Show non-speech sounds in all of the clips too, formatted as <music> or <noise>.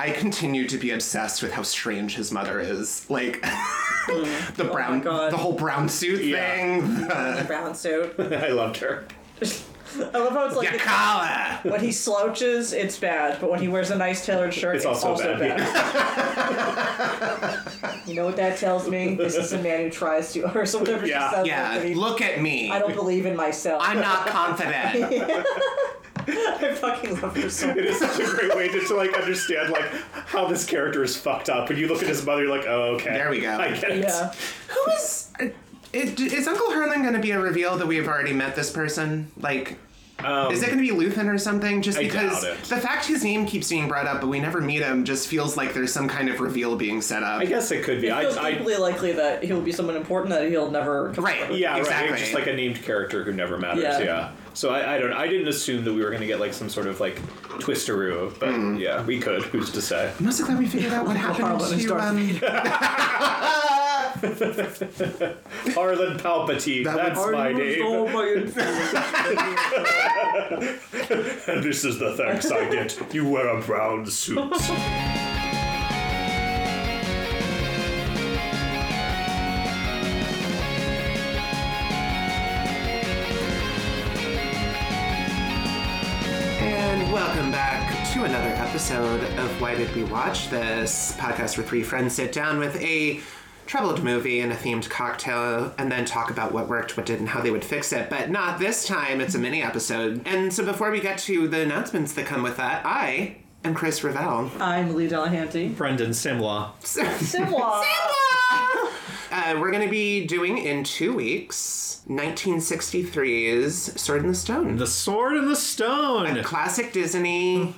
I continue to be obsessed with how strange his mother is. Like <laughs> the oh brown, God. the whole brown suit Yeah. thing. <laughs> The Brown suit. <laughs> I loved her. I love how it's like your collar. when he slouches, it's bad, but when he wears a nice tailored shirt, It's it's, also also, bad, bad. you know what that tells me? This is a man who tries to, or so whatever Yeah. she says. Yeah, like, look at me. I don't believe in myself. I'm not confident. <laughs> I fucking love her so It is such a great way to, to like understand like how this character is fucked up. When you look at his mother, you're like, oh, okay. There we go. I get it. Yeah. Who is? Is, is Uncle Herlin going to be a reveal that we have already met this person? Like, Um, is it going to be Luthen or something? Just I because doubt it. the fact his name keeps being brought up, but we never meet him, just feels like there's some kind of reveal being set up. I guess it could be. It I, feels I, equally likely that he'll be someone important that he'll never. come Right. yeah, Exactly. right. Just like a named character who never matters. Yeah. Yeah. So I, I don't. I didn't assume that we were going to get like some sort of like twisteroo, but Hmm. yeah, we could. Who's to say? I'm also glad we figured out what happened Harlan is to. Darth Um, <laughs> Arlen Palpatine. That That's would- my name. stole my <laughs> influence? And this is the thanks I get. You wear a brown suit. <laughs> episode of Why Did We Watch This? Podcast where three friends sit down with a troubled movie and a themed cocktail and then talk about what worked, what didn't, how they would fix it. But not this time, it's a mini episode. And so before we get to the announcements that come with that, I am Chris Ravel. I'm Lee Delahanty. Brendan Simla. <laughs> Simwa. Uh, we're going to be doing in two weeks 1963's Sword in the Stone. The Sword and the Stone. classic Disney,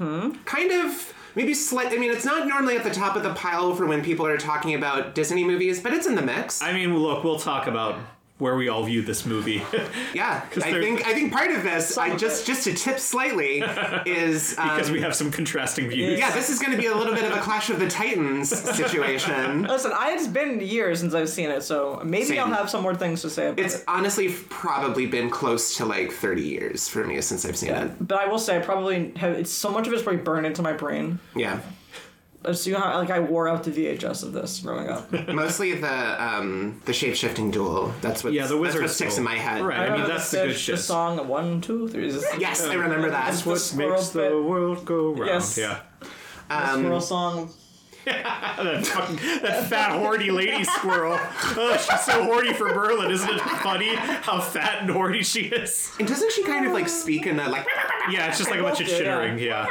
kind of maybe slight. I mean, it's not normally at the top of the pile for when people are talking about Disney movies, but it's in the mix. I mean, look, we'll talk about where we all view this movie. <laughs> yeah, <laughs> I think I think part of this, I just it. just to tip slightly, <laughs> is um, because we have some contrasting views. yeah, this is going to be a little bit of a Clash of the Titans situation. Listen, I, it's been years since I've seen it, so maybe Same. I'll have some more things to say about it. It's it. honestly probably been close to like 30 years for me since I've seen it. But I will say, I probably have. It's so much of it's probably burned into my brain. Yeah. So you know how like I wore out the VHS of this growing up. <laughs> Mostly the um, the shape shifting duel. That's what Yeah, the that's wizard what sticks in my head. Right. I mean, that's the good shit. The song one, two, three. Is this Yes, I remember that. That's what- What squirrel makes the world go round? Yes. Yeah. Um, squirrel song? <laughs> that fucking that fat horny lady squirrel. Oh, she's so horny for Merlin. Isn't it funny how fat and horny she is? And doesn't she kind of like speak in a like? Yeah, it's just like a bunch of Yeah. chittering. Yeah.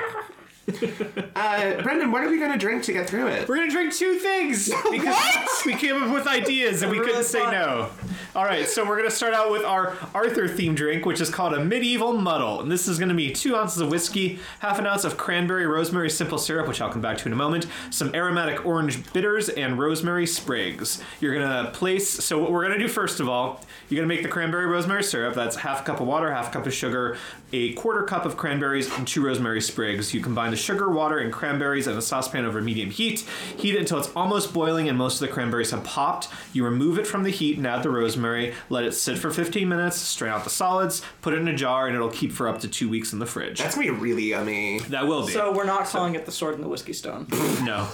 <laughs> Uh, Brendan, what are we gonna drink to get through it? We're gonna drink two things <laughs> because we came up with ideas and we couldn't say no. All right, so we're gonna start out with our Arthur themed drink, which is called a medieval muddle, and this is gonna be two ounces of whiskey, half an ounce of cranberry rosemary simple syrup, which I'll come back to in a moment, some aromatic orange bitters, and rosemary sprigs. You're gonna place. So what we're gonna do first of all, you're gonna make the cranberry rosemary syrup. That's half a cup of water, half a cup of sugar, a quarter cup of cranberries, and two rosemary sprigs. You combine the sugar, water, and cranberries in a saucepan over medium heat. Heat it until it's almost boiling and most of the cranberries have popped. You remove it from the heat and add the rosemary. Let it sit for 15 minutes. Strain out the solids. Put it in a jar, and it'll keep for up to two weeks in the fridge. That's gonna be really yummy. that will be. So we're not calling it the sword and the whiskey stone. <laughs> no.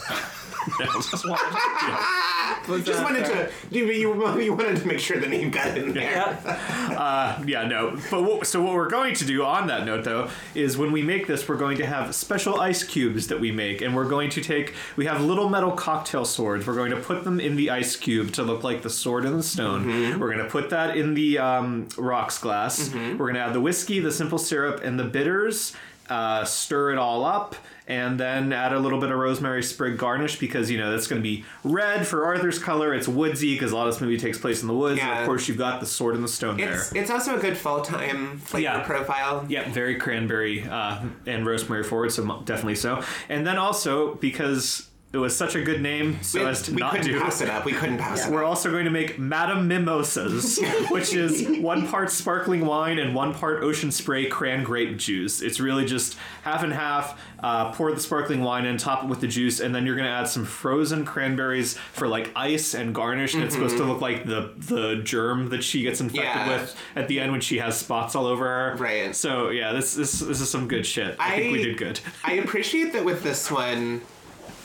<laughs> Just wanted- Just wanted to you, you, you wanted to make sure the name got in there. yeah. <laughs> Uh, yeah, no. But what, so what we're going to do on that note, though, is when we make this, we're going to have special ice cubes that we make, and we're going to take. We have little metal cocktail swords. We're going to put them in the ice cube to look like the sword in the stone. Mm-hmm. We're going to put that in the um, rocks glass. Mm-hmm. We're going to add the whiskey, the simple syrup, and the bitters. Uh, stir it all up. And then add a little bit of rosemary sprig garnish because you know that's going to be red for Arthur's color. It's woodsy because a lot of this movie takes place in the woods. And Yeah. of course, you've got the sword and the stone there. It's it's also a good fall time flavor Yeah. profile. Yeah, very cranberry uh, and rosemary forward, so definitely so. And then also because it was such a good name, so we, as to we not couldn't do. pass it up. We couldn't pass it We're up. also going to make Madame Mimosas, <laughs> which is one part sparkling wine and one part ocean spray cran grape juice. It's really just half and half. Uh, pour the sparkling wine in, top it with the juice, and then you're going to add some frozen cranberries for like ice and garnish. And it's supposed to look like the the germ that she gets infected Mm-hmm. Yeah. with at the end when she has spots all over her. Right. So yeah, this this this is some good shit. I, think we did good. I appreciate that with this one.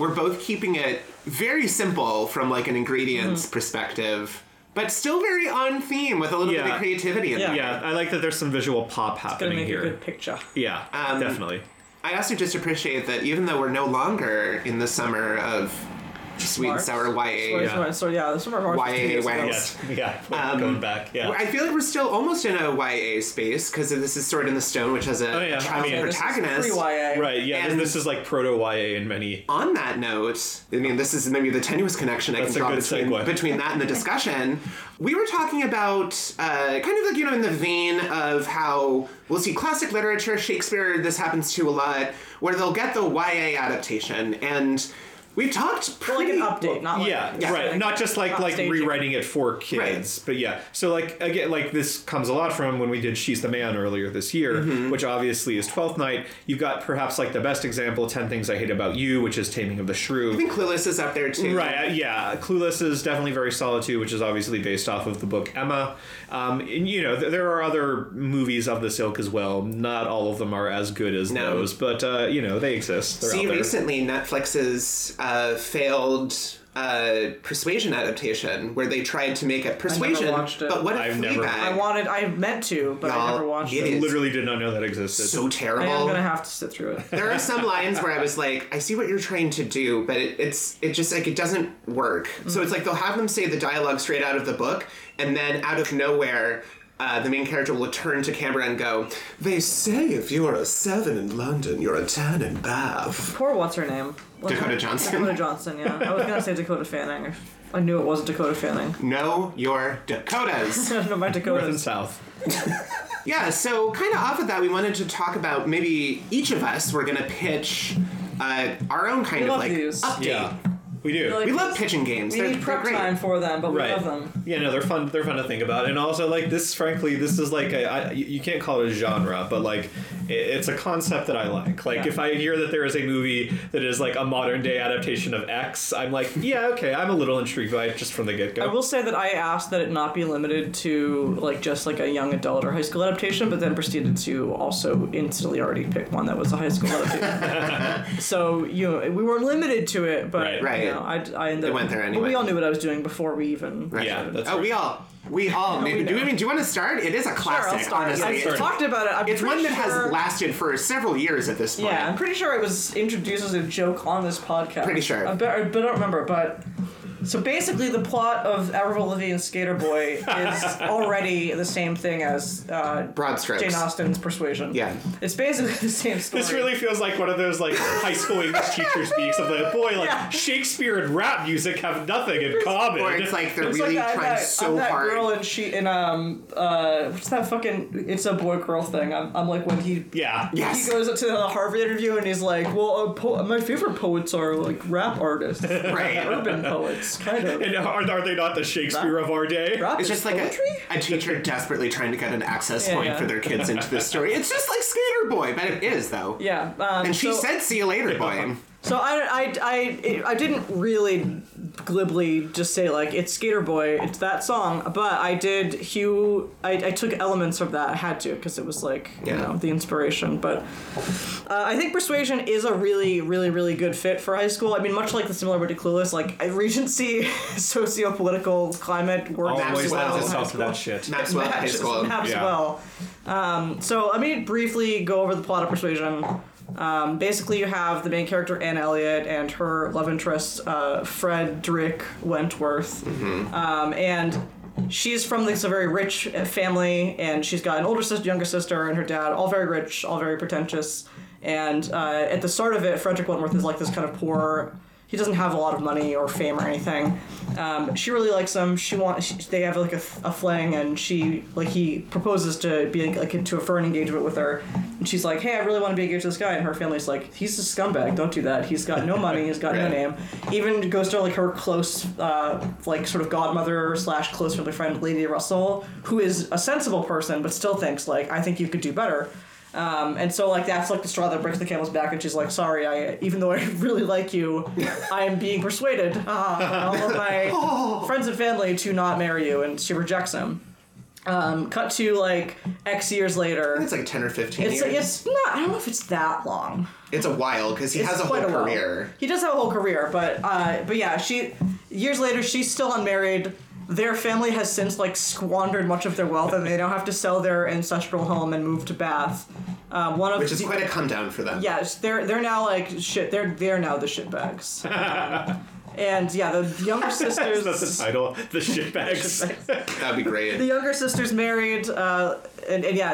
We're both keeping it very simple from like an ingredients Mm-hmm. perspective, but still very on theme with a little bit of creativity in Yeah. there. Yeah, I like that there's some visual pop Gonna happening make here. a good picture. Yeah, Um, definitely. I also just appreciate that even though we're no longer in the summer of sweet and sour YA, Yeah. so, so yeah, this one of our YA two years ago. wanks. Yeah, yeah. Um, going back. Yeah. I feel like we're still almost in a YA space because this is Sword in the Stone, which has a Oh, yeah. child I mean- Yeah, this is protagonist. pre-YA. Right. Yeah. And- this is like proto YA in many. on that note, I mean, this is maybe the tenuous connection I can draw between, segue. between that and the discussion. We were talking about uh, kind of like, you know, in the vein of how we'll see classic literature, Shakespeare, this happens to a lot, where they'll get the YA adaptation. And we've talked But like pretty... an update, not like yeah, yeah, right. not just like not like staging. rewriting it for kids, but yeah. So like again, like this comes a lot from when we did She's the Man earlier this year, Mm-hmm. which obviously is Twelfth Night. You've got perhaps like the best example, Ten Things I Hate About You, which is Taming of the Shrew. I think Clueless is up there too. Right, uh, yeah. Clueless is definitely very solid too, which is obviously based off of the book Emma. Um, and, you know, th- there are other movies of this ilk as well. Not all of them are as good as No. those, but, uh, you know, they exist. They're See, recently Netflix's uh, failed uh, Persuasion adaptation, where they tried to make it Persuasion, watched it. but what a I've never- I wanted, I meant to, but I Y'all, never watched it it. is Literally did not know that existed. so terrible. I am gonna have to sit through it. there are some <laughs> lines where I was like, I see what you're trying to do, but it, it's it just like it doesn't work. So it's like they'll have them say the dialogue straight out of the book, and then out of nowhere. Uh, the main character will turn to camera and go, They say if you're a seven in London, you're a ten in Bath. Poor what's her name? What's Dakota her- Johnson. Dakota Johnson. Yeah, I was gonna say Dakota Fanning. I knew it wasn't Dakota Fanning. Know your Dakotas. <laughs> no, my North and Dakotas. South. <laughs> Yeah, so kind of off of that, we wanted to talk about maybe each of us were going to pitch uh, our own kind We of love like these. update. Yeah, we do. like- We love pitching games. We they're, need prep great. time for them, but we love them. Yeah, no, they're fun. They're fun to think about, and also like this. Frankly, this is like a, I, you you can't call it a genre, but like it, it's a concept that I like. Like Yeah. if I hear that there is a movie that is like a modern day adaptation of X, I'm like, yeah, okay, I'm a little intrigued by it just from the get go. I will say that I asked that it not be limited to like just like a young adult or high school adaptation, but then proceeded to also instantly already pick one that was a high school adaptation. <laughs> so you know, we weren't limited to it, but Right. Right. You know, I, I ended It went there but anyway. we all knew what I was doing before we even. Right. Yeah, that's oh, right. we all, we all <laughs> knew. we do, know. I mean, do you want to start? It is a Sure, classic, I'll start. honestly. I've talked about it. I'm It's one that sure- has lasted for several years at this point. Yeah, I'm pretty sure it was introduced as a joke on this podcast. Pretty sure. I, bet, I don't remember, but so basically, the plot of Avril Lavigne's Skater Boy is <laughs> already the same thing as uh, Broad strokes. Jane Austen's Persuasion. Yeah. it's basically the same story. This really feels like one of those like high school English teacher speaks of the boy like Yeah. Shakespeare and rap music have nothing in common. Or it's like they're It's really like that, trying that, so I'm that hard. girl and she in um uh what's that fucking it's a boy girl thing. I'm, I'm like when he yeah, Yes. he goes up to the Harvard interview and he's like, well, uh, po- my favorite poets are like rap artists, <laughs> Right. urban poets, kind of. <laughs> And are, are they not the Shakespeare of our day? Rap It's is just like a, a teacher desperately trying to get an access point yeah. for their kids into this story. It's just like Skater Boy, but it is though. Yeah, um, And she so, said, "See you later, boy." <laughs> so. I, I, I, I didn't really glibly just say like it's Skater Boy, it's that song, but I did Hugh. I, I took elements of that. I had to because it was like you know the inspiration. But uh, I think Persuasion is a really, really, really good fit for high school. I mean, much like the similar to Clueless, like <laughs> Regency, socio-political climate works Always Maxwell. lends in itself high to that <laughs> shit. Maxwell High matches, School. maps Yeah. well. Um, so let me briefly go over the plot of Persuasion. Um, basically, you have the main character Anne Elliot and her love interest uh, Frederick Wentworth, um, and she's from this a very rich family, and she's got an older sister, younger sister, and her dad, all very rich, all very pretentious. And uh, at the start of it, Frederick Wentworth is like this kind of poor. He doesn't have a lot of money or fame or anything. Um, she really likes him. She wants. She, they have like a, a fling, and she like he proposes to be like into a fern engagement with her, and she's like, "Hey, I really want to be engaged to this guy." And her family's like, "He's a scumbag. Don't do that. He's got no money. He's got no <laughs> name." Even goes to like her close, uh, like sort of godmother slash close family friend, Lady Russell, who is a sensible person, but still thinks like, "I think you could do better." Um, and so like that's like the straw that breaks the camel's back, and she's like, "Sorry, I even though I <laughs> really like you, <laughs> I am being persuaded uh, by all of my <laughs> friends and family to not marry you," and she rejects him. Um, cut to like X years later. It's like 10 or 15 It's years. it's not. I don't know if it's that long. It's a while because he It's has a whole while. career. He does have a whole career, but uh, but yeah, she years later she's still unmarried. Their family has since like squandered much of their wealth, and they now have to sell their ancestral home and move to Bath. Uh, one of Which is the- quite a come down for them. Yes, they're they're now like shit. They're they're now the shitbags. <laughs> and yeah, the younger sisters. That's the title. The shitbags. That'd be great. the younger sister's married, uh, and, and yeah,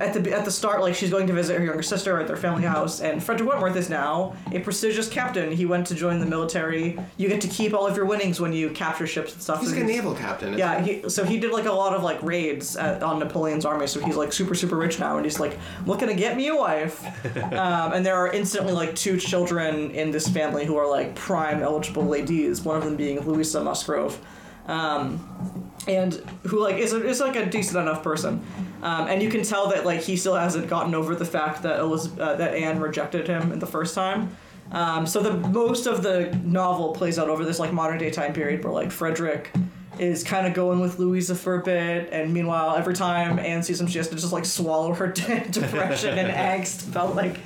at the at the start, like she's going to visit her younger sister at their family house, and Frederick Wentworth is now a prestigious captain. He went to join the military. You get to keep all of your winnings when you capture ships and stuff. He's like a naval captain. Yeah, he, so he did like a lot of like raids at, on Napoleon's army. So he's like super super rich now, and he's like looking to get me a wife. <laughs> um, and there are instantly like two children in this family who are like prime eligible ladies. One of them being Louisa Musgrove, um, and who like is a, is like a decent enough person. Um, and you can tell that like he still hasn't gotten over the fact that Eliz- uh, that Anne rejected him in the first time. Um, so the most of the novel plays out over this like modern day time period where like Frederick is kind of going with Louisa for a bit, and meanwhile, every time Anne sees him, she has to just like swallow her <laughs> depression and <laughs> angst about like,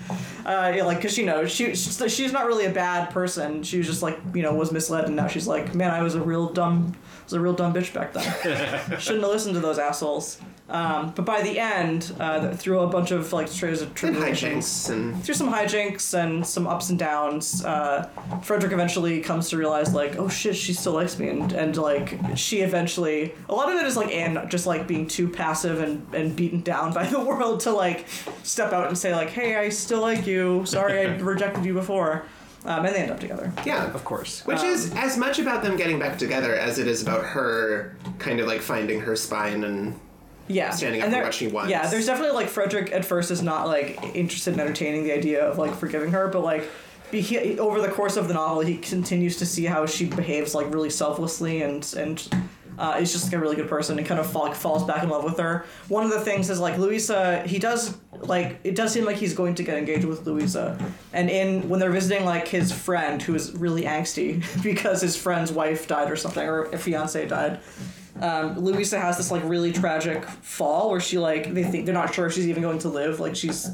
uh, yeah, like because you know she she's not really a bad person. She was just like you know was misled, and now she's like, man, I was a real dumb, was a real dumb bitch back then. <laughs> Shouldn't have listened to those assholes. Um, but by the end, uh, through a bunch of like trays of tribulations, and through some hijinks and some ups and downs, uh, Frederick eventually comes to realize like, oh shit, she still likes me, and and like she eventually, a lot of it is like Anne just like being too passive and and beaten down by the <laughs> world to like step out and say like, hey, I still like you. Sorry, I <laughs> rejected you before. Um, and they end up together. yeah, Of course. Which is as much about them getting back together as it is about her kind of like finding her spine and yeah standing up and for there- what she wants. yeah there's definitely like frederick at first is not like interested in entertaining the idea of like forgiving her but like be, he, over the course of the novel he continues to see how she behaves like really selflessly and and uh, is just like a really good person and kind of fall, falls back in love with her. One of the things is like Louisa, he does like it does seem like he's going to get engaged with Louisa, and in when they're visiting like his friend who is really angsty <laughs> because his friend's wife died or something or a fiance died um, Louisa has this like really tragic fall where she like they think they're not sure if she's even going to live. Like she's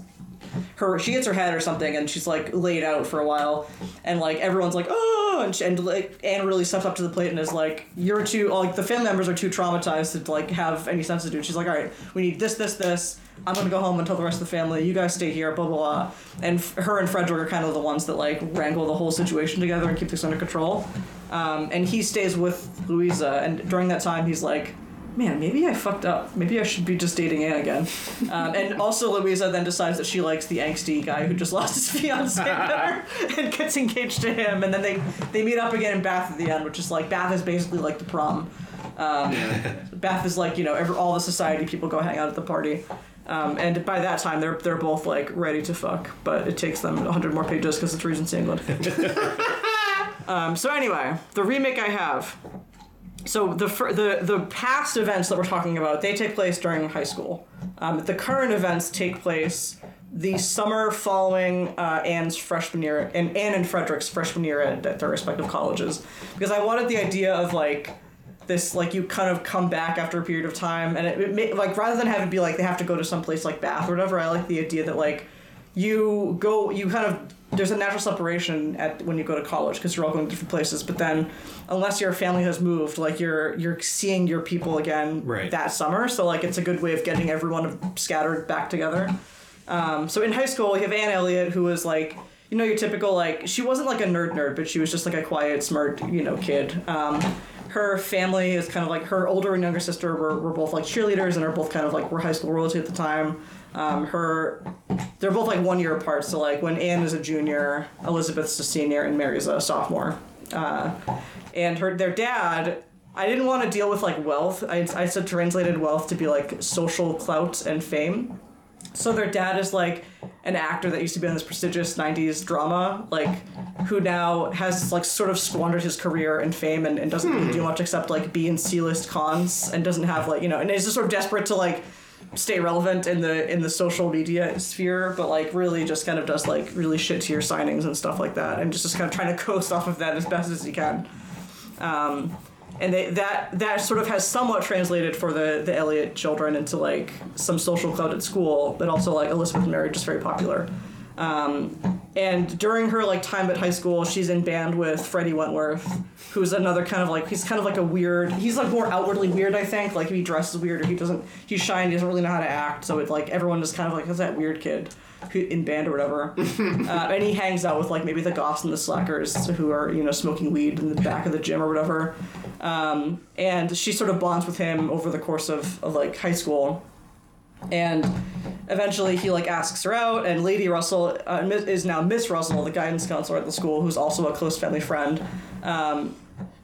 her she hits her head or something and she's like laid out for a while and like everyone's like oh and, she, and like Anne really steps up to the plate and is like you're too like the family members are too traumatized to like have any sense to do. She's like all right we need this this this. I'm gonna go home and tell the rest of the family. You guys stay here. Blah blah blah. And f- her and Frederick are kind of the ones that like wrangle the whole situation together and keep this under control. Um, and he stays with Louisa, and during that time, he's like, "Man, maybe I fucked up. Maybe I should be just dating Anne again." <laughs> Um, and also, Louisa then decides that she likes the angsty guy who just lost his <laughs> fiance <laughs> and gets engaged to him. And then they they meet up again in Bath at the end, which is like Bath is basically like the prom. Um, Bath is like you know every, all the society people go hang out at the party. Um, and by that time, they're they're both like ready to fuck, but it takes them 100 more pages because it's Regency England. Um, so anyway, the remake I have. So the the the past events that we're talking about they take place during high school. Um, the current events take place the summer following uh, Anne's freshman year and Anne and Frederick's freshman year at, at their respective colleges because I wanted the idea of like this like you kind of come back after a period of time and it, it may, like rather than have it be like they have to go to some place like Bath or whatever I like the idea that like you go you kind of there's a natural separation at when you go to college because you're all going to different places but then unless your family has moved like you're you're seeing your people again Right. that summer so like it's a good way of getting everyone scattered back together. Um, so in high school we have Anne Elliot who was like you know your typical like she wasn't like a nerd nerd but she was just like a quiet smart you know kid. Um, her family is kind of like her older and younger sister were, were both like cheerleaders and are both kind of like were high school royalty at the time um, her they're both like one year apart so like when anne is a junior elizabeth's a senior and mary's a sophomore. Uh, and her their dad i didn't want to deal with like wealth. I, I said translated wealth to be like social clout and fame. So their dad is like an actor that used to be on this prestigious 90s drama like who now has like sort of squandered his career and fame and, and doesn't really do much except like be in c-list cons and doesn't have like you know and is just sort of desperate to like stay relevant in the in the social media sphere but like really just kind of does like really shit to your signings and stuff like that and just, just kind of trying to <laughs> coast off of that as best as he can um, and they, that that sort of has somewhat translated for the the Elliot children into like some social clout at school, but also like Elizabeth Mary just very popular. Um, and during her like time at high school, she's in band with Freddie Wentworth, who's another kind of like he's kind of like a weird. He's like more outwardly weird, I think. Like he dresses weird, or he doesn't. He's shy and he doesn't really know how to act. So it like everyone just kind of like has that weird kid who, in band or whatever. <laughs> uh, and he hangs out with like maybe the goths and the slackers who are you know smoking weed in the back of the gym or whatever. Um, and she sort of bonds with him over the course of, of like high school and eventually he like asks her out and lady russell uh, is now miss russell the guidance counselor at the school who's also a close family friend. Um,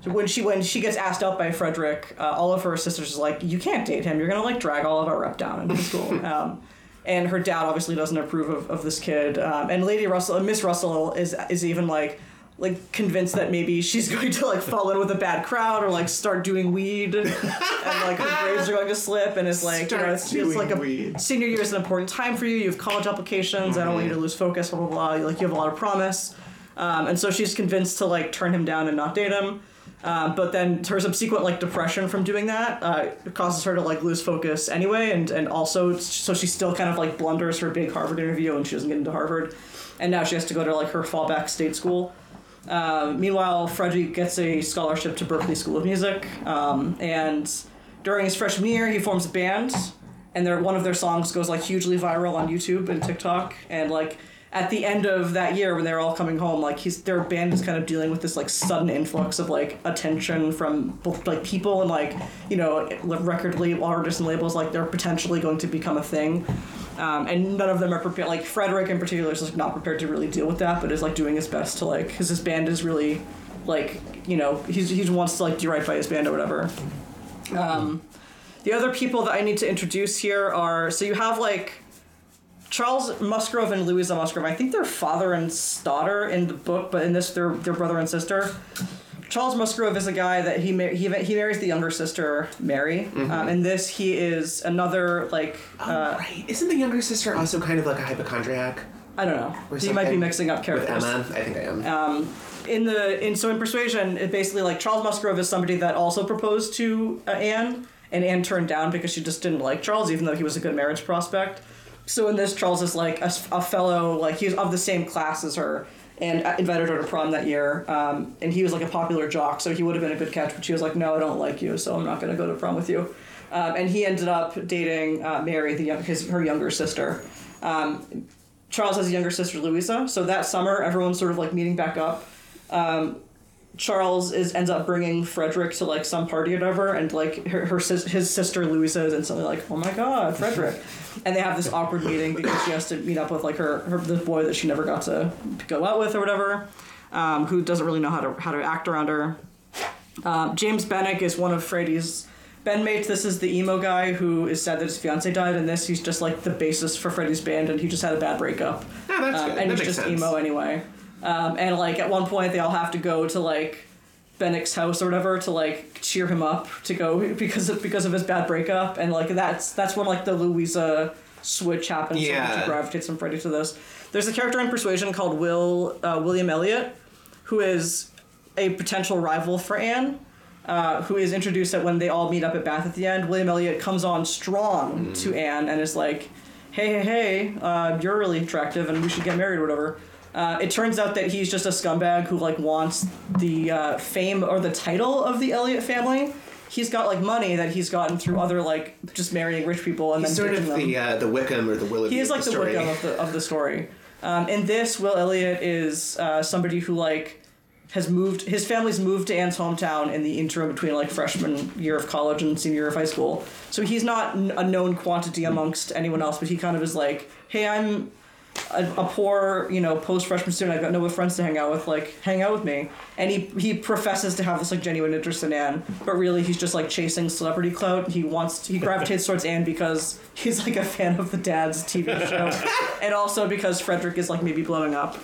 when she when she gets asked out by frederick uh, all of her sisters is like you can't date him. You're gonna like drag all of our rep down into the school. <laughs> Um, and her dad obviously doesn't approve of, of this kid. Um, and lady russell miss russell is is even like like convinced that maybe she's <laughs> going to like fall in with a bad crowd or like start doing weed and like her grades are going to slip and it's like you know it's, it's like a weed. senior year is an important time for you. You have college applications. I don't want you to lose focus blah blah blah. Like you have a lot of promise. Um, and so she's convinced to like turn him down and not date him. Um, but then her subsequent like depression from doing that uh, causes her to like lose focus anyway. And and also so she still kind of like blunders her big harvard interview and she doesn't get into harvard. And now she has to go to like her fallback state school um, meanwhile, Frederick gets a scholarship to Berklee School of Music, um, and during his freshman year, he forms a band, and their one of their songs goes like hugely viral on YouTube and TikTok, and like at the end of that year when they're all coming home, like he's their band is kind of dealing with this like sudden influx of like attention from both like people and like you know record label artists and labels like they're potentially going to become a thing um, and none of them are prepared. Like Frederick in particular is not prepared to really deal with that, but is like doing his best to like because his band is really like you know he's he wants to like do right by his band or whatever. Um, the other people that I need to introduce here are so you have like Charles Musgrove and Louisa Musgrove. I think they're father and daughter in the book, but in this they're they're brother and sister. Charles Musgrove is a guy that he mar- he he marries the younger sister Mary. Um, in this, he is another like uh, right. Isn't the younger sister also kind of like a hypochondriac? I don't know. or You might be mixing up characters. With. Emma? I think I am. In the in so in Persuasion, it basically like Charles Musgrove is somebody that also proposed to uh, Anne, and Anne turned down because she just didn't like Charles, even though he was a good marriage prospect. So in this, Charles is like a, a fellow, like he's of the same class as her, and invited her to prom that year. Um, and he was like a popular jock, so he would have been a good catch. But she was like, "No, I don't like you, so I'm not going to go to prom with you." Um, and he ended up dating uh, Mary, the young, his her younger sister. Um, Charles has a younger sister, Louisa. So that summer, everyone's sort of like meeting back up. Um, Charles is ends up bringing Frederick to like some party or whatever, and like her, her sis- his sister Louisa is instantly like, "Oh my God, Frederick!" <laughs> and they have this awkward meeting because she has to meet up with like her, her the boy that she never got to go out with or whatever, um, who doesn't really know how to how to act around her. Um, James Benwick is one of Freddie's bandmates. This is the emo guy who is sad that his fiance died, and this he's just like the bassist for Freddie's band, and he just had a bad breakup. No, that's Um, good. and that he's just sense. emo anyway. Um, and like at one point, they all have to go to like Benwick's house or whatever to like cheer him up to go because of because of his bad breakup, and like that's that's when like the Louisa switch happens. so Yeah. she gravitates from Freddie to this. There's a character in Persuasion called Will uh, William Elliot, who is a potential rival for Anne. Uh, who is introduced at when they all meet up at Bath at the end. William Elliot comes on strong to Anne and is like, "Hey, hey, hey, uh, you're really attractive, and we should get married or whatever." Uh, it turns out that he's just a scumbag who like wants the uh, fame or the title of the Elliot family. He's got like money that he's gotten through other like just marrying rich people and He's then sort of them. the uh, the Wickham or the Willoughby. He is like the, story. Wickham of the of the story. Um, in this, Will Elliot is uh, somebody who like has moved. His family's moved to Anne's hometown in the interim between like freshman year of college and senior year of high school. So he's not n- a known quantity amongst anyone else, but he kind of is like, hey, I'm a, a poor, you know, post freshman student. I've got no friends to hang out with. Like, hang out with me. And he he professes to have this like genuine interest in Anne, but really he's just like chasing celebrity clout. He wants he gravitates towards Anne because he's like a fan of the Dad's TV show, <laughs> and also because Frederick is like maybe blowing up.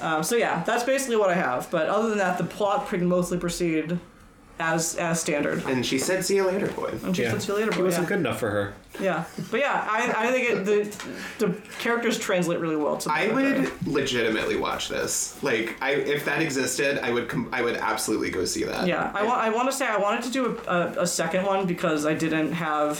Um, so yeah, that's basically what I have. But other than that, the plot can mostly proceed as as standard. And she said, "See you later, boy." And she Yeah. said, "See you later, He boy." wasn't yeah. good enough for her. Yeah, but yeah, I, I think it, the the characters translate really well to. I the- would legitimately watch this. Like, I if that existed, I would com- I would absolutely go see that. Yeah, I want. I want to say I wanted to do a, a, a second one because I didn't have,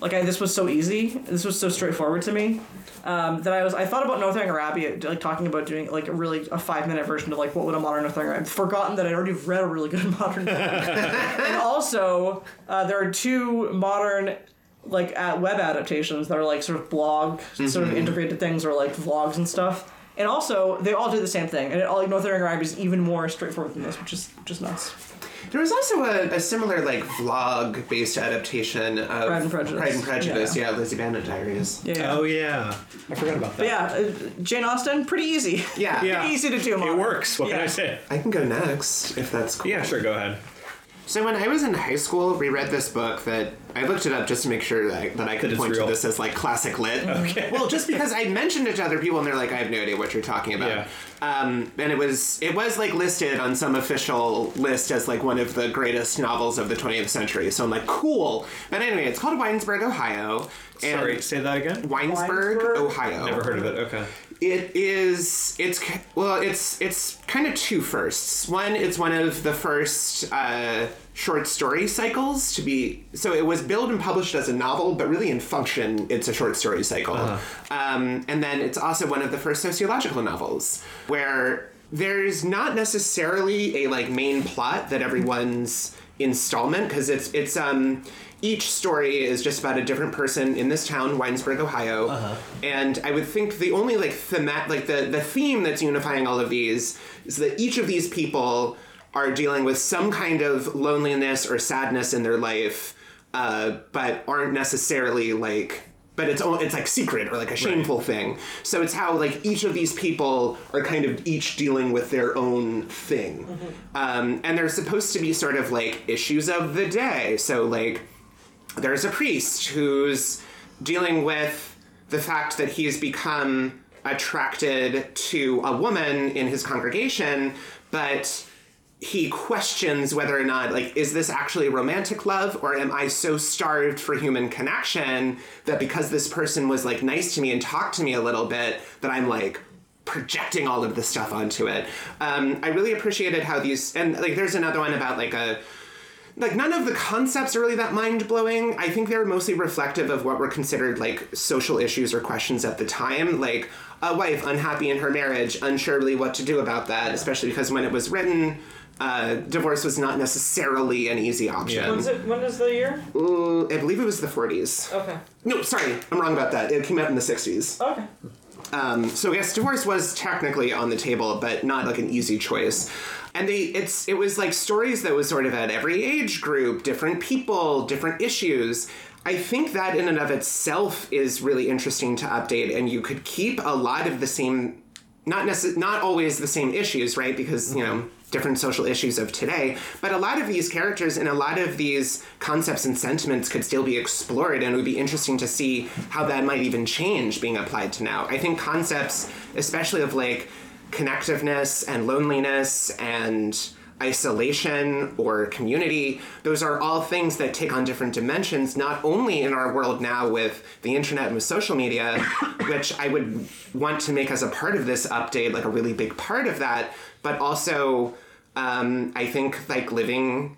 like, I, this was so easy. This was so straightforward to me. Um, that I was. I thought about Northanger Abbey, like talking about doing like a really a five minute version of like what would a modern Northanger. I've forgotten that I'd already read a really good <laughs> modern. and also, uh, there are two modern. Like at web adaptations that are like sort of blog, sort of integrated things or like vlogs and stuff, and also they all do the same thing, and it all like Northanger Abbey is even more straightforward than this, which is just nuts. There was also a, a similar like vlog based adaptation of Pride and Prejudice. Pride and Prejudice. Yeah. Yeah, Lizzie Bennet Diaries. Yeah. yeah. Oh yeah, I forgot about that. But yeah, uh, Jane Austen, pretty easy. Yeah. Yeah. <laughs> Pretty easy to do. It works. What can I say? I can go next if that's cool. Yeah, sure. Go ahead. So when I was in high school, reread this book that I looked it up just to make sure that, that I could it's point real. to this as like classic lit. Okay. Well, just because I mentioned it to other people and they're like, I have no idea what you're talking about. Yeah. Um, and it was it was like listed on some official list as like one of the greatest novels of the 20th century. So I'm like, cool. But anyway, it's called Winesburg, Ohio. And Sorry, say that again. Winesburg, Winesburg? Ohio. Never heard of it. Okay. It is. It's well. It's it's kind of two firsts. One, it's one of the first uh, short story cycles to be. So it was billed and published as a novel, but really in function, it's a short story cycle. Um, and then it's also one of the first sociological novels where there's not necessarily a like main plot that everyone's installment because it's it's um each story is just about a different person in this town, Winesburg, Ohio. And I would think the only like themat like the the theme that's unifying all of these is that each of these people are dealing with some kind of loneliness or sadness in their life, uh, but aren't necessarily like but it's it's like secret or like a shameful thing. So it's how like each of these people are kind of each dealing with their own thing, um, and they're supposed to be sort of like issues of the day. So like there's a priest who's dealing with the fact that he's become attracted to a woman in his congregation, but he questions whether or not like is this actually romantic love or am i so starved for human connection that because this person was like nice to me and talked to me a little bit that i'm like projecting all of this stuff onto it? Um, i really appreciated how these and like there's another one about like a like none of the concepts are really that mind-blowing i think they're mostly reflective of what were considered like social issues or questions at the time like a wife unhappy in her marriage unsure really what to do about that especially because when it was written uh, divorce was not necessarily an easy option Yeah. When's it, when is the year? Ooh, i believe it was the 40s Okay. no sorry i'm wrong about that it came out in the 60s Okay. um, so yes, divorce was technically on the table, but not like an easy choice. And they, it's, it was like stories that was sort of at every age group, different people, different issues. I think that in and of itself is really interesting to update, and you could keep a lot of the same, not necess- not always the same issues, right? Because you know different social issues of today, but a lot of these characters and a lot of these concepts and sentiments could still be explored, and it would be interesting to see how that might even change being applied to now. I think concepts, especially of like connectiveness and loneliness and isolation or community, those are all things that take on different dimensions, not only in our world now with the internet and with social media, <coughs> which I would want to make as a part of this update, like a really big part of that, but also um, I think like living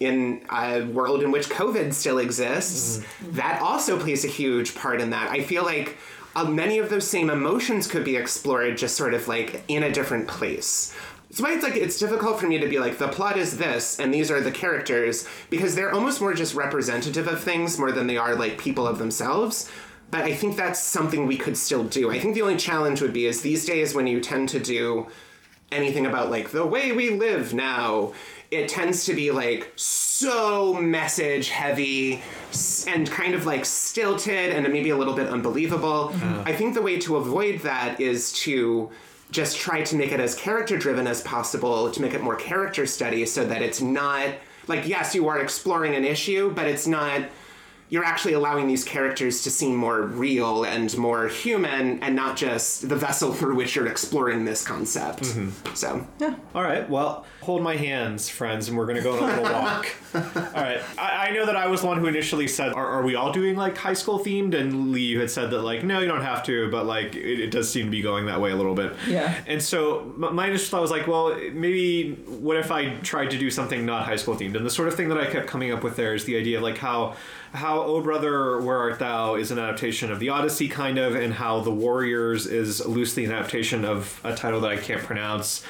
in a world in which COVID still exists, that also plays a huge part in that. I feel like uh, many of those same emotions could be explored just sort of like in a different place. That's why it's like it's difficult for me to be like the plot is this and these are the characters because they're almost more just representative of things more than they are like people of themselves. But I think that's something we could still do. I think the only challenge would be is these days when you tend to do anything about like the way we live now, it tends to be like so message heavy and kind of like stilted and maybe a little bit unbelievable. I think the way to avoid that is to just try to make it as character driven as possible, to make it more character study so that it's not like, yes, you are exploring an issue, but it's not you're actually allowing these characters to seem more real and more human and not just the vessel <laughs> through which you're exploring this concept. Mm-hmm. So, yeah. All right, well, hold my hands, friends, and we're going to go on a little walk. <laughs> all right, I, I know that I was the one who initially said, are, are we all doing like high school themed? And Lee, you had said that, like, no, you don't have to, but like, it, it does seem to be going that way a little bit. Yeah. And so m- my initial thought was like, well, maybe what if I tried to do something not high school themed? And the sort of thing that I kept coming up with there is the idea of like how how Oh Brother Where Art Thou is an adaptation of the Odyssey kind of, and how The Warriors is loosely an adaptation of a title that I can't pronounce.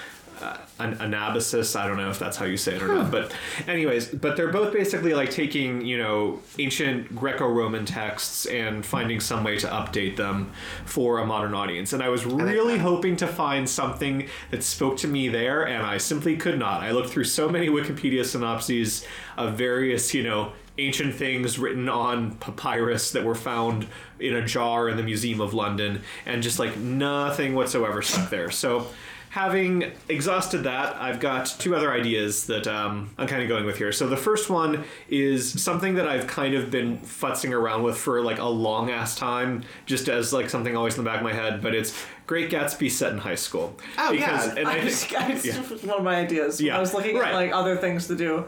Uh, an anabasis i don't know if that's how you say it or not but anyways but they're both basically like taking you know ancient greco-roman texts and finding some way to update them for a modern audience. And i was really that. hoping to find something that spoke to me there and i simply could not. I looked through so many wikipedia synopses of various you know ancient things written on papyrus that were found in a jar in the museum of london and just like nothing whatsoever stuck there so having exhausted that, I've got two other ideas that um, I'm kind of going with here. So the first one is something that I've kind of been futzing around with for like a long ass time, just as like something always in the back of my head. But it's Great Gatsby set in high school. Oh, yeah. and I <laughs> I think, yeah. <laughs> one of my ideas. Yeah, I was looking right. at like other things to do.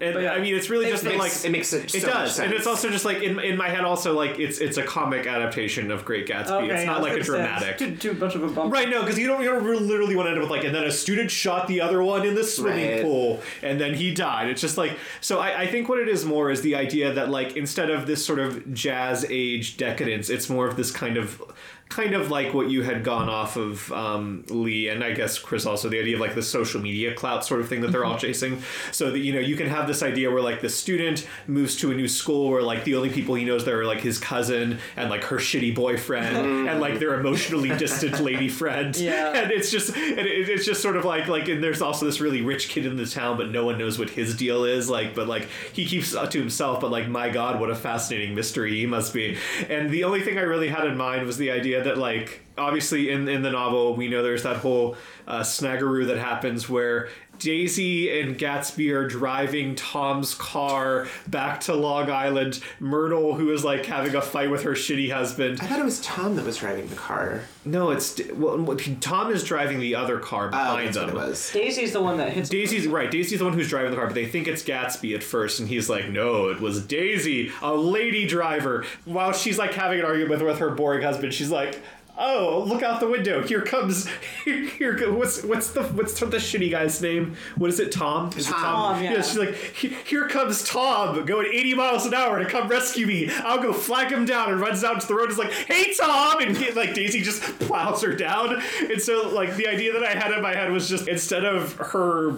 And yeah. I mean, it's really It just that, makes- like it makes it It so does, and it's also just like in, in my head. Also, like it's it's a comic adaptation of Great Gatsby. Okay, it's not like a dramatic. Too, too much of a bump. Right, no, because you don't, you don't really- literally want to end up with like, and then a student shot the other one in the swimming Right. pool, and then he died. It's just like, so I, I think what it is more is the idea that like instead of this sort of jazz age decadence, it's more of this kind of, kind of like what you had gone off of um, Lee and I guess Chris also the idea of like the social media clout sort of thing that they're all chasing. So that you know you can have this idea where like the student moves to a new school where like the only people he knows there are like his cousin and like her shitty boyfriend and like their emotionally distant <laughs> lady friend. Yeah. And it's just and it, it's just sort of like like and there's also this really rich kid in the town but no one knows what his deal is like but like he keeps to himself but like my god what a fascinating mystery he must be. And the only thing I really had in mind was the idea that like obviously in in the novel we know there's that whole uh, snaggeroo that happens where Daisy and Gatsby are driving Tom's car back to Long Island. Myrtle, who is like having a fight with her shitty husband. I thought it was Tom that was driving the car. No, it's well, Tom is driving the other car Oh, behind that's them. it was. Daisy's the one that hits. Daisy's right. Daisy's the one who's driving the car, but they think it's Gatsby at first, and he's like, "No, it was Daisy, a lady driver." While she's like having an argument with, with her boring husband, she's like, "Oh, look out the window! Here comes <laughs> here. here what's what's the what's the shitty guy's name? What is it? Tom? Is it Tom. Tom, yeah. she's like, "Here comes Tom, going 80 miles an hour to come rescue me. I'll go flag him down." And runs out to the road. Is like, "Hey, Tom!" And like Daisy just plows her down. And so like the idea that I had in my head was just instead of her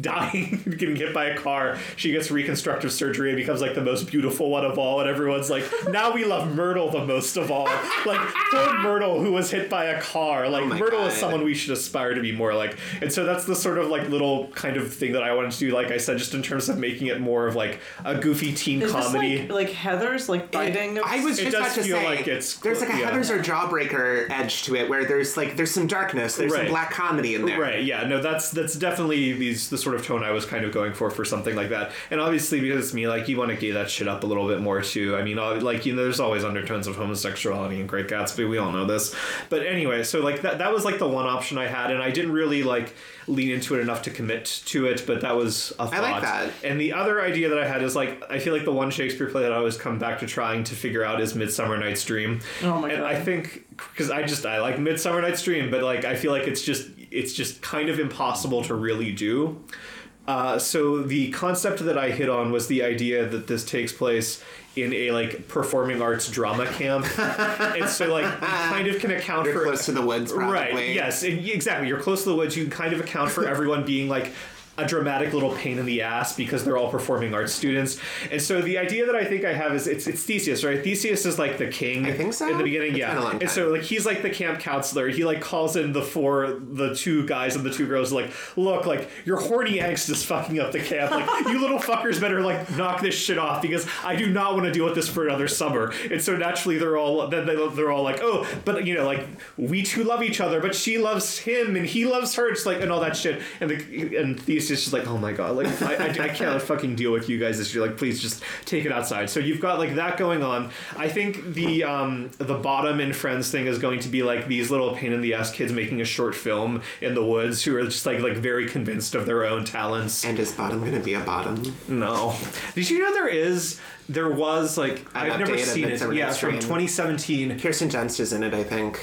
dying, <laughs> getting hit by a car, she gets reconstructive surgery and becomes like the most beautiful one of all. And everyone's like, now we love Myrtle the most of all. Like poor Myrtle who was hit by a car. Like Oh my Myrtle is someone we should aspire to be more like. And so that's the sort of like little kind of thing that I wanted to do. Like I said, just in terms of making it more of like a goofy teen Is comedy. this like, like Heather's like biting? of- I was It just does about to say, like it's- there's like a yeah. Heather's or Jawbreaker edge to it, where there's like there's some darkness, there's Right. some black comedy in there. Right. Yeah. No. That's that's definitely these the sort of tone I was kind of going for for something like that. And obviously because it's me, like you want to gay that shit up a little bit more too. I mean, uh, like you know, there's always undertones of homosexuality in Great Gatsby. We all know this. But anyway, so like that that was like the one option I had, and I didn't really like lean into it enough to commit to it. But that was a thought. I like that. And the other idea that I had is like I feel like the one Shakespeare play that I always come back to trying to figure out is Midsummer Night's Dream. Oh my and God. I think because I just I like Midsummer Night's Dream, but like I feel like it's just it's just kind of impossible to really do. Uh, so the concept that I hit on was the idea that this takes place in a like performing arts drama camp, <laughs> and so like you kind of can account You're for close to the woods, probably. Right. Yes. and Exactly. You're close to the woods. You can kind of account for everyone being like a dramatic little pain in the ass because they're all performing arts students. And so the idea that I think I have is it's it's Theseus, right? Theseus is like the king. I think so. In the beginning, It's yeah. been a long And so like he's like the camp counselor. He like calls in the four the two guys and the two girls like, look, like your horny angst is fucking up the camp. Like <laughs> you little fuckers better like knock this shit off because I do not want to deal with this for another summer. And so naturally they're all then they, they're all like, oh, but you know, like we two love each other, but she loves him and he loves her. It's like and all that shit. And the and Theseus Is just like, oh my god, like I, I, I can't <laughs> fucking deal with you guys this year. Like, please just take it outside. So you've got like that going on. I think the um the bottom in Friends thing is going to be like these little pain in the ass kids making a short film in the woods who are just like like very convinced of their own talents. And is bottom going to be a bottom? No. Did you know there is there was like An I've never update seen it. Yeah, it's from Dream. 2017. Kirsten Dunst is in it, I think.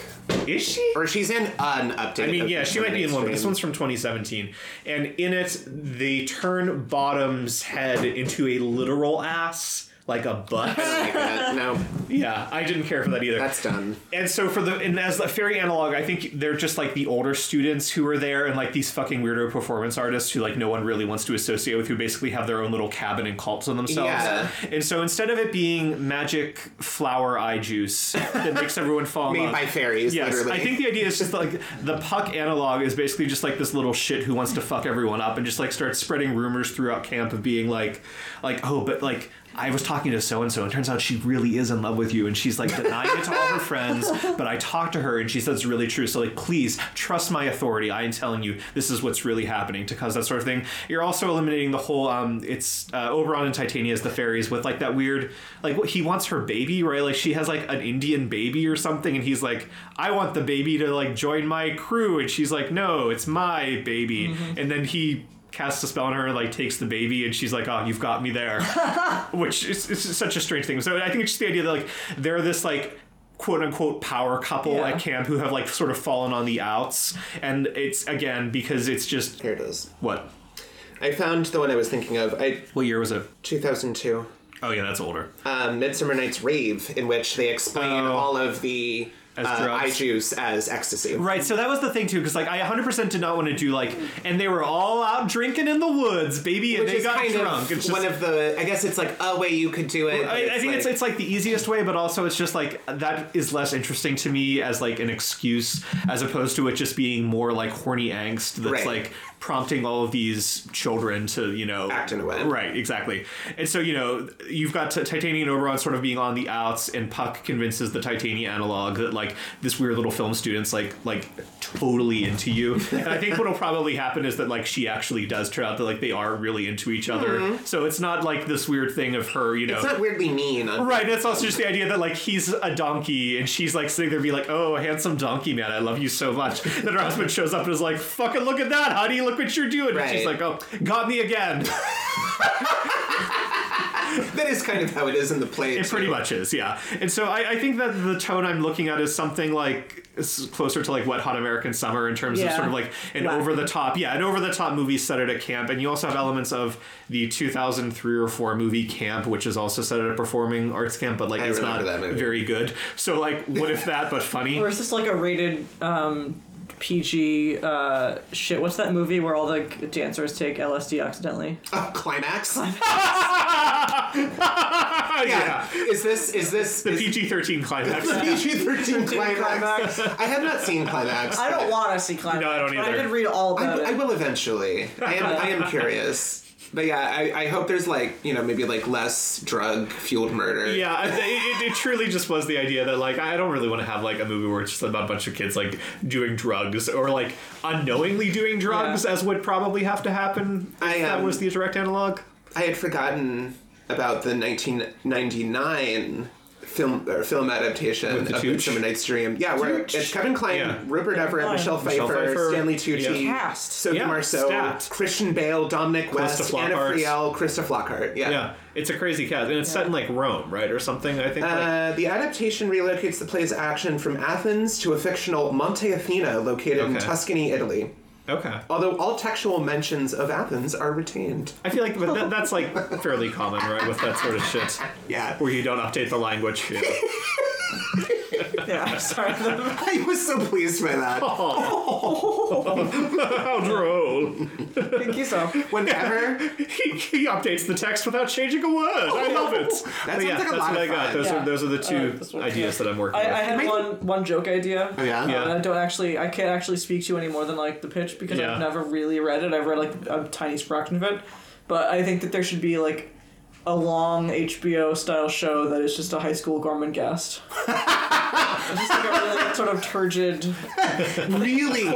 Is she? Or she's in an update. I mean, yeah, she might be in one, but this one's from 2017. And in it, they turn Bottom's head into a literal ass, like a butt. <laughs> Like that. No, yeah, I didn't care for that either. that's done. and so for the and as a fairy analog, I think they're just like the older students who are there, and like these fucking weirdo performance artists who like no one really wants to associate with, who basically have their own little cabin and cults on themselves. Yeah. And so instead of it being magic flower eye juice that makes everyone fall in love, Made by fairies, Yes, literally. I think the idea is just like the puck analog is basically just like this little shit who wants to fuck everyone up and just like starts spreading rumors throughout camp of being like, like oh, but like I was talking to so and so, and turns out she really is in love with you, and she's like denying it to all her friends. <laughs> But I talked to her, and she says it's really true. So like, please trust my authority. I am telling you this is what's really happening to cause that sort of thing. You're also eliminating the whole. Um, it's uh, Oberon and Titania as the fairies with like that weird, like what he wants her baby, right? Like she has like an Indian baby or something, and he's like, I want the baby to like join my crew, and she's like, no, it's my baby, and then he casts a spell on her and like takes the baby and she's like oh you've got me there <laughs> which is, is such a strange thing so i think it's just the idea that like they're this like quote unquote power couple Yeah. at camp who have like sort of fallen on the outs and it's again because it's just Here it is. what I found the one I was thinking of. I what year was it 2002. oh yeah that's older Um, Midsummer Night's Rave, in which they explain Oh. all of the As uh, drugs. eye juice as ecstasy. Right, so that was the thing too, because like I 100% did not want to do like, and they were all out drinking in the woods, baby, and Which they got kind drunk. of It's just, one of the. I guess it's like a way you could do it. I, I think it's like- it's like the easiest way, but also it's just like that is less interesting to me as like an excuse as opposed to it just being more like horny angst that's Right. like prompting all of these children to you know Act in a way. Right, exactly. And so you know you've got T- Titania and Oberon sort of being on the outs, and Puck convinces the Titania analog that like this weird little film student's like like totally into you. and I think what'll probably happen is that like she actually does turn out that like they are really into each other. So it's not like this weird thing of her, you know. Mm-hmm. It's not weirdly mean. Right, it's also just the idea that like he's a donkey and she's like sitting there be like, "Oh, handsome donkey man, I love you so much." Then her husband shows up and is like, "Fucking look at that, honey! Look what you're doing." And she's like, "Oh, got me again." <laughs> <laughs> That is kind of how it is in the play. It too. pretty much is, yeah. And so I, I think that the tone I'm looking at is something like is closer to like Wet Hot American Summer in terms of sort of like an Wacky. over the top, yeah, an over the top movie set at a camp. And you also have elements of the 2003 or four movie Camp, which is also set at a performing arts camp, but like I it's not that very good. So like, what if that, but funny? Or is this like a rated um, PG uh, shit? What's that movie where all the dancers take LSD accidentally? Oh, climax. <laughs> <laughs> yeah. yeah. Is this is this The PG 13 climax. the <laughs> PG thirteen Climax. climax? I have not seen climax. I don't want to see climax. No, I don't but I either. did read all I, about I it. will eventually. I am I am curious. But yeah, I, I hope there's like you know maybe like less drug fueled murder. Yeah, it, it, it truly just was the idea that like I don't really want to have like a movie where it's just about a bunch of kids like doing drugs or like unknowingly doing drugs, Yeah. as would probably have to happen if I, that um, was the direct analog. I had forgotten about the 1999 film or film adaptation With the of Tooch? Midsummer Night's Dream. Yeah, where Tooch? it's Kevin Kline, Yeah. Rupert Everett, Kline. Michelle Pfeiffer, Michelle Pfeiffer. Stanley Tucci, Yeah. Cast. Sophie Yeah, Marceau, stat. Christian Bale, Dominic West, Calista Anna Flockhart. Friel, Krista Flockhart. Yeah. Yeah, it's a crazy cast, and it's set in like Rome, right, or something. I think. like, Uh, the adaptation relocates the play's action from Athens to a fictional Monte Athena located in Okay. Tuscany, Italy. Okay. Although all textual mentions of Athens are retained. I feel like but that, that's like fairly common, right, with that sort of shit, <laughs> Yeah. where you don't update the language. Yeah. <laughs> yeah, I'm sorry. <laughs> I was so pleased by that. Oh. <laughs> How droll! Thank you so. Whenever he, he updates the text without changing a word. I love it. But sounds yeah, like a that's lot what I got. fun. Those Yeah. are those are the two like this ideas that I'm working I, with. I had Might- one one joke idea. Oh, yeah? Yeah. And I don't actually, I can't actually speak to any more than like the pitch because Yeah. I've never really read it. I've read like a tiny fraction of it, but I think that there should be like a long HBO style show that is just a high school Gormenghast. <laughs> Just like a really sort of turgid, really,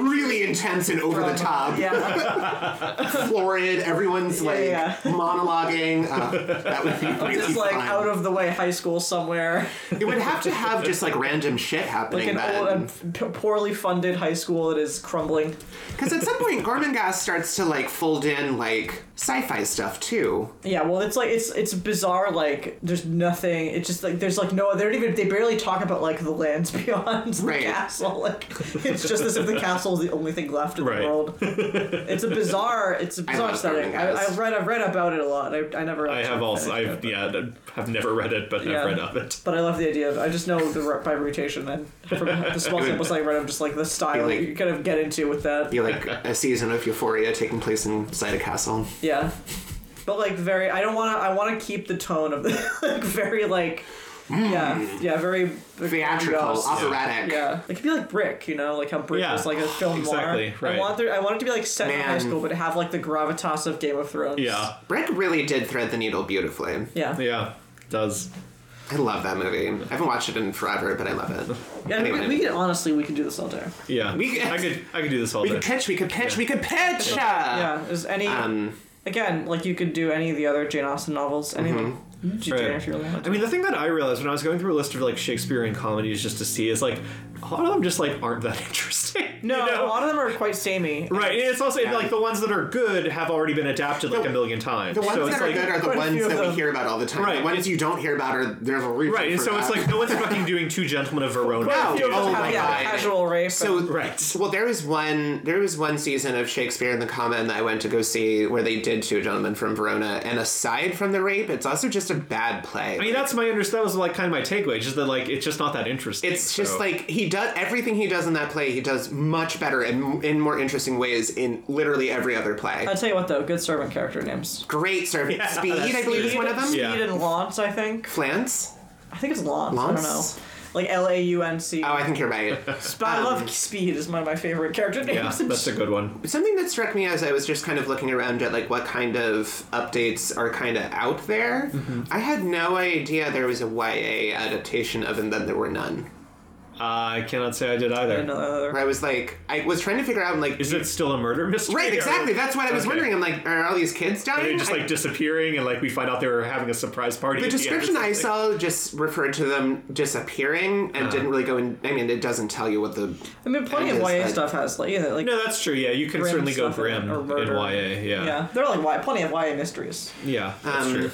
really intense and over the top. yeah, <laughs> florid. Everyone's like yeah. monologuing. Uh, that would be <laughs> really Just like fun. out of the way high school somewhere, It would have to have just like random shit like happening an old then. and p- poorly funded high school that is crumbling. Because at some point, Gormenghast starts to like fold in like sci-fi stuff too. Yeah, well, it's like it's it's bizarre. Like, there's nothing. It's just like there's like no. They don't even. They barely talk about like the lands <laughs> beyond the Right. castle. Like, it's just as if the castle is the only thing left in Right. the world. <laughs> It's a bizarre. It's a bizarre love setting. I, Gormenghast. I've read. I've read about it a lot. I, I never. I actually have also, finished I've it, yeah, have never read it, but Yeah. I've read of it. But I love the idea of. I just know the re- by reputation and from <laughs> the small samples I read of just like the style like- you kind of get into with that. Be like a season of Euphoria taking place inside a castle. Yeah. But like very, I don't want to. I want to keep the tone of the like very like, yeah, yeah, very Theatrical, grandiose. operatic. Yeah, it could be like Brick, you know, like how Brick Yeah, was like a film exactly, noir. right. I want there, I want it to be like set in high Man. school, but have like the gravitas of Game of Thrones. Yeah, Brick really did thread the needle beautifully. yeah, yeah. yeah, does. I love that movie. I haven't watched it in forever, but I love it. and Anyway. we, we could honestly, we could do this all day. Yeah, We- I could I could do this all day. We day. could pitch, we could pitch, we could pitch! yeah, is any Um, again like you could do any of the other Jane Austen novels, any of them. Mm-hmm. You do Right. If you really want I mean, the thing that I realized when I was going through a list of like Shakespearean comedies just to see is like a lot of them just like aren't that <laughs> interesting. No, you know? a lot of them are quite samey. Right, and it's also Yeah. like the ones that are good have already been adapted like The- a million times. the ones so that it's are like, good are the ones that we hear about all the time. Right. The ones you don't hear about are there's a reason right, and for so it's like no one's fucking doing Two Gentlemen of Verona. Wow. You know, Oh have, my yeah, God. casual rape. So and- Right. Well, there was one. There was one season of Shakespeare in the Common that I went to go see where they did two gentlemen from Verona, and aside from the rape, it's also just a bad play. I mean, that's my understanding. That was like kind of my takeaway, just that like it's just not that interesting. it's just like he does everything he does in that play. He does much better and in more interesting ways in literally every other play. I'll tell you what though, good servant character names. Great servant. Yeah, Speed, that's I believe, is one of them. Speed Yeah. and Launce, I think. Flans. I think it's Launce. I don't know. Launce? Like L A U N C. Oh, I think you're right. But I um, love Speed is one of my favorite character names. yeah, that's a good one. Something that struck me as I was just kind of looking around at like what kind of updates are kind of out there. Mm-hmm. I had no idea there was a YA adaptation of and then there were none. Uh, I cannot say I did either. didn't know that either. Where I was like, I was trying to figure out like, Is it still a murder mystery? right? or- Exactly. That's what I was Okay. wondering. I'm like, are all these kids Are they dying? just I- like disappearing and like we find out they were having a surprise party? the at end or description I something? saw just referred to them disappearing and Uh-huh. didn't really go in. I mean, it doesn't tell you what the. I mean, plenty It of is, YA but- stuff has like, yeah, like No, that's true. Yeah, you can Grim certainly go stuff in it, grim in murder. YA. Yeah, yeah, there are like Y, plenty of YA mysteries. yeah, that's Um, true.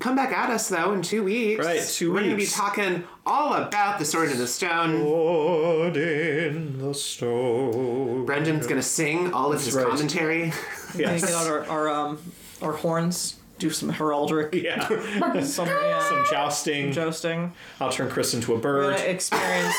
Come back at us though in two weeks. Right, two We're gonna be weeks. talking all about the Sword in the Stone. Sword in the stone. Brendan's gonna sing all of his right. commentary. <laughs> <laughs> Yes. Get out our, our um our horns, do some heraldic, Yeah, <laughs> some yeah, some jousting. jousting. I'll turn Chris into a We're bird. gonna experience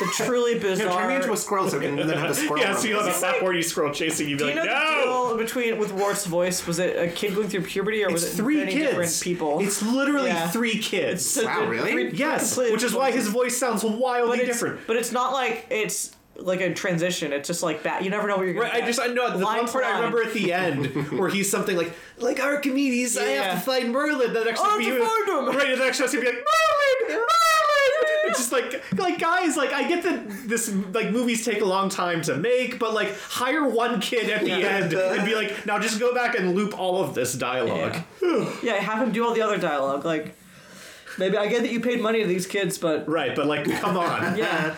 the truly <laughs> bizarre. No, turn me into a squirrel so we can then have a squirrel. Yeah, so you have a fat horny squirrel chasing you. Be Do you like, know the no. deal between with Wart's voice? Was it a kid going through puberty, or was It's it three many kids. different people? It's literally Yeah. three kids. So Wow, really? three- yes, completely which is why his voice sounds wildly but it's, different. But it's not like it's like a transition. It's just like that. You never know what you're gonna. Right, I just I know the Line one to part I line. remember at the end <laughs> where he's something like like Archimedes, I Yeah. have to fight Merlin. That actually I have be to find him. right. It actually has to be like Merlin, Merlin. It's just like like guys, like I get that this like movies take a long time to make, but like hire one kid at the Yeah. end and be like, now just go back and loop all of this dialogue. Yeah. <sighs> yeah, have him do all the other dialogue. Like, maybe I get that you paid money to these kids, but Right, but like come on. <laughs> yeah,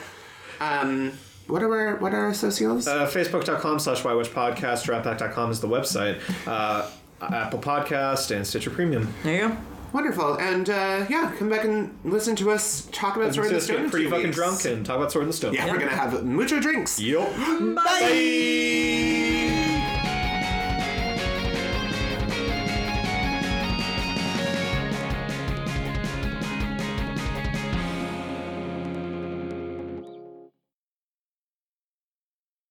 Um, what are our what are our socials? Uh, Facebook.com slash Why Watch Podcast. Dropback.com is the website. Uh, Apple Podcast and Stitcher Premium. there you go. Wonderful, and uh, yeah, come back and listen to us talk about Sword in the Just Stone. get pretty fucking weeks. drunk and talk about Sword in the Stone. Yeah, we're gonna have mucho drinks. Yup. <gasps> Bye. Bye.